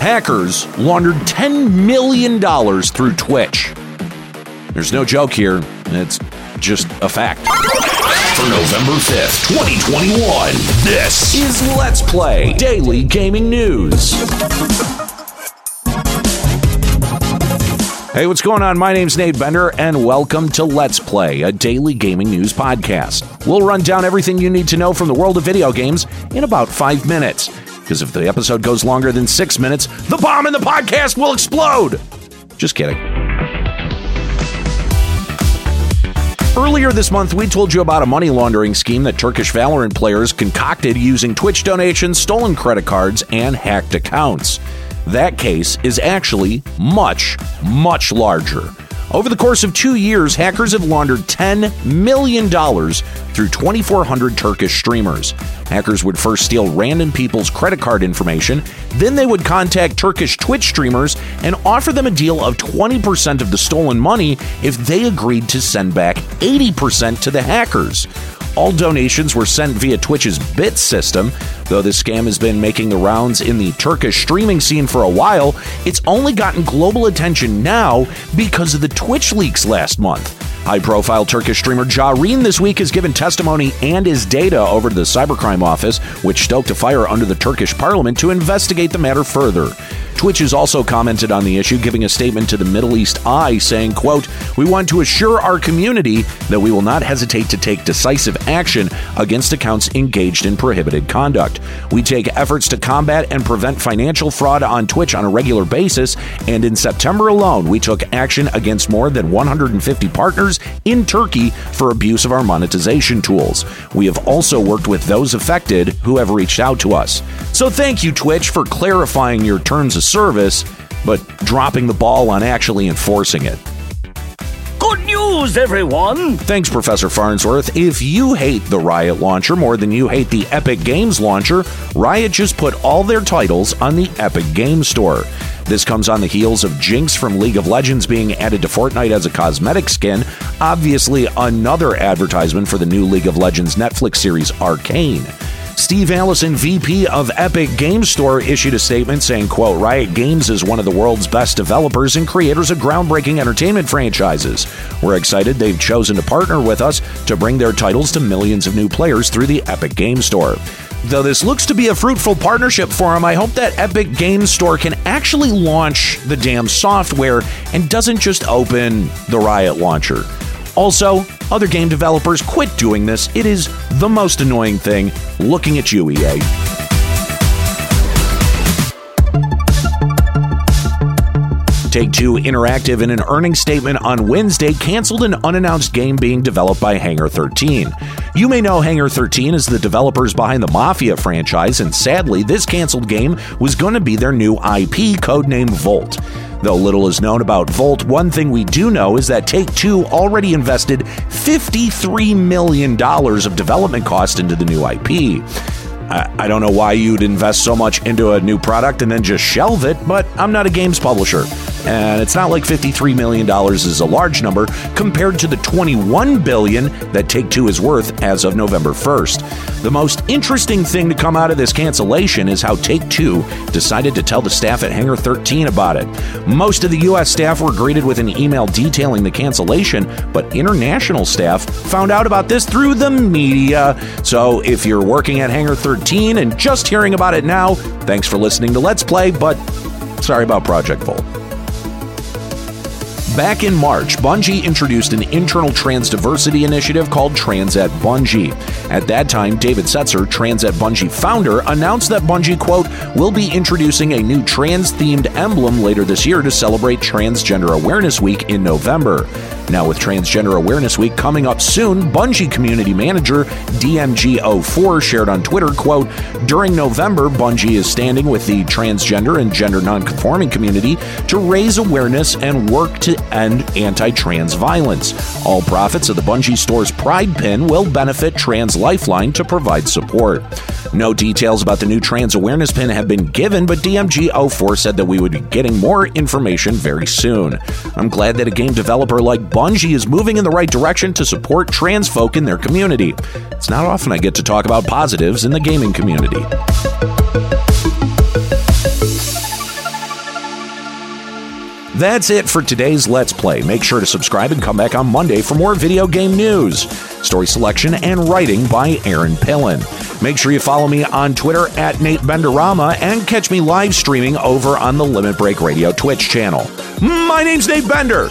Hackers laundered $10 million through Twitch. There's no joke here. It's just a fact. For November 5th, 2021, this Is Let's Play Daily Gaming News. Hey, what's going on? My name's Nate Bender, and welcome to Let's Play, a daily gaming news podcast. We'll run down everything you need to know from the world of video games in about five minutes. Because if the episode goes longer than six minutes, the bomb in the podcast will explode! Just kidding. Earlier this month, we told you about a money laundering scheme that Turkish Valorant players concocted using Twitch donations, stolen credit cards, and hacked accounts. That case is actually much, much larger. Over the course of two years, hackers have laundered $10 million through 2,400 Turkish streamers. Hackers would first steal random people's credit card information, then they would contact Turkish Twitch streamers and offer them a deal of 20% of the stolen money if they agreed to send back 80% to the hackers. All donations were sent via Twitch's bit system. Though this scam has been making the rounds in the Turkish streaming scene for a while, it's only gotten global attention now because of the Twitch leaks last month. High profile Turkish streamer Jahrein this week has given testimony and his data over to the Cybercrime Office, which stoked a fire under the Turkish parliament to investigate the matter further. Twitch has also commented on the issue, giving a statement to the Middle East Eye saying, quote, We want to assure our community that we will not hesitate to take decisive action against accounts engaged in prohibited conduct. We take efforts to combat and prevent financial fraud on Twitch on a regular basis, and in September alone, we took action against more than 150 partners in Turkey for abuse of our monetization tools. We have also worked with those affected who have reached out to us. So thank you, Twitch, for clarifying your terms of service, but dropping the ball on actually enforcing it. Good news, everyone! Thanks, Professor Farnsworth. If you hate the Riot launcher more than you hate the Epic Games launcher, Riot just put all their titles on the Epic Games Store. This comes on the heels of Jinx from League of Legends being added to Fortnite as a cosmetic skin, obviously, another advertisement for the new League of Legends Netflix series Arcane. Steve Allison, VP of Epic Games Store, issued a statement saying, quote, Riot Games is one of the world's best developers and creators of groundbreaking entertainment franchises. We're excited they've chosen to partner with us to bring their titles to millions of new players through the Epic Games Store. Though this looks to be a fruitful partnership for them, I hope that Epic Games Store can actually launch the damn software and doesn't just open the Riot launcher. Also, other game developers quit doing this. It is the most annoying thing. Looking at you, EA. Take Two Interactive, in an earnings statement on Wednesday, canceled an unannounced game being developed by Hangar 13. You may know Hangar 13 as the developers behind the Mafia franchise, and sadly, this canceled game was going to be their new IP, codenamed Volt. Though little is known about Volt, one thing we do know is that Take Two already invested $53 million of development cost into the new IP. I, don't know why you'd invest so much into a new product and then just shelve it, but I'm not a games publisher. And it's not like $53 million is a large number compared to the 21 billion that Take Two is worth as of November 1st. The most interesting thing to come out of this cancellation is how Take Two decided to tell the staff at Hangar 13 about it. Most of the U.S. staff were greeted with an email detailing the cancellation, but international staff found out about this through the media. So if you're working at Hangar 13 and just hearing about it now, thanks for listening to Let's Play, but sorry about Project Volt. Back in March, Bungie introduced an internal trans diversity initiative called Trans at Bungie. At that time, David Setzer, Trans at Bungie founder, announced that Bungie, quote, will be introducing a new trans themed emblem later this year to celebrate Transgender Awareness Week in November. Now, with Transgender Awareness Week coming up soon, Bungie community manager DMG04 shared on Twitter, quote, During November, Bungie is standing with the transgender and gender nonconforming community to raise awareness and work to end anti trans violence. All profits of the Bungie store's Pride pin will benefit Trans Lifeline to provide support. No details about the new trans awareness pin have been given, but DMG04 said that we would be getting more information very soon. I'm glad that a game developer like Bungie is moving in the right direction to support trans folk in their community. It's not often I get to talk about positives in the gaming community. That's it for today's Let's Play. Make sure to subscribe and come back on Monday for more video game news. Story selection and writing by Aaron Pillen. Make sure you follow me on Twitter at Nate Benderama and catch me live streaming over on the Limit Break Radio Twitch channel. My name's Nate Bender.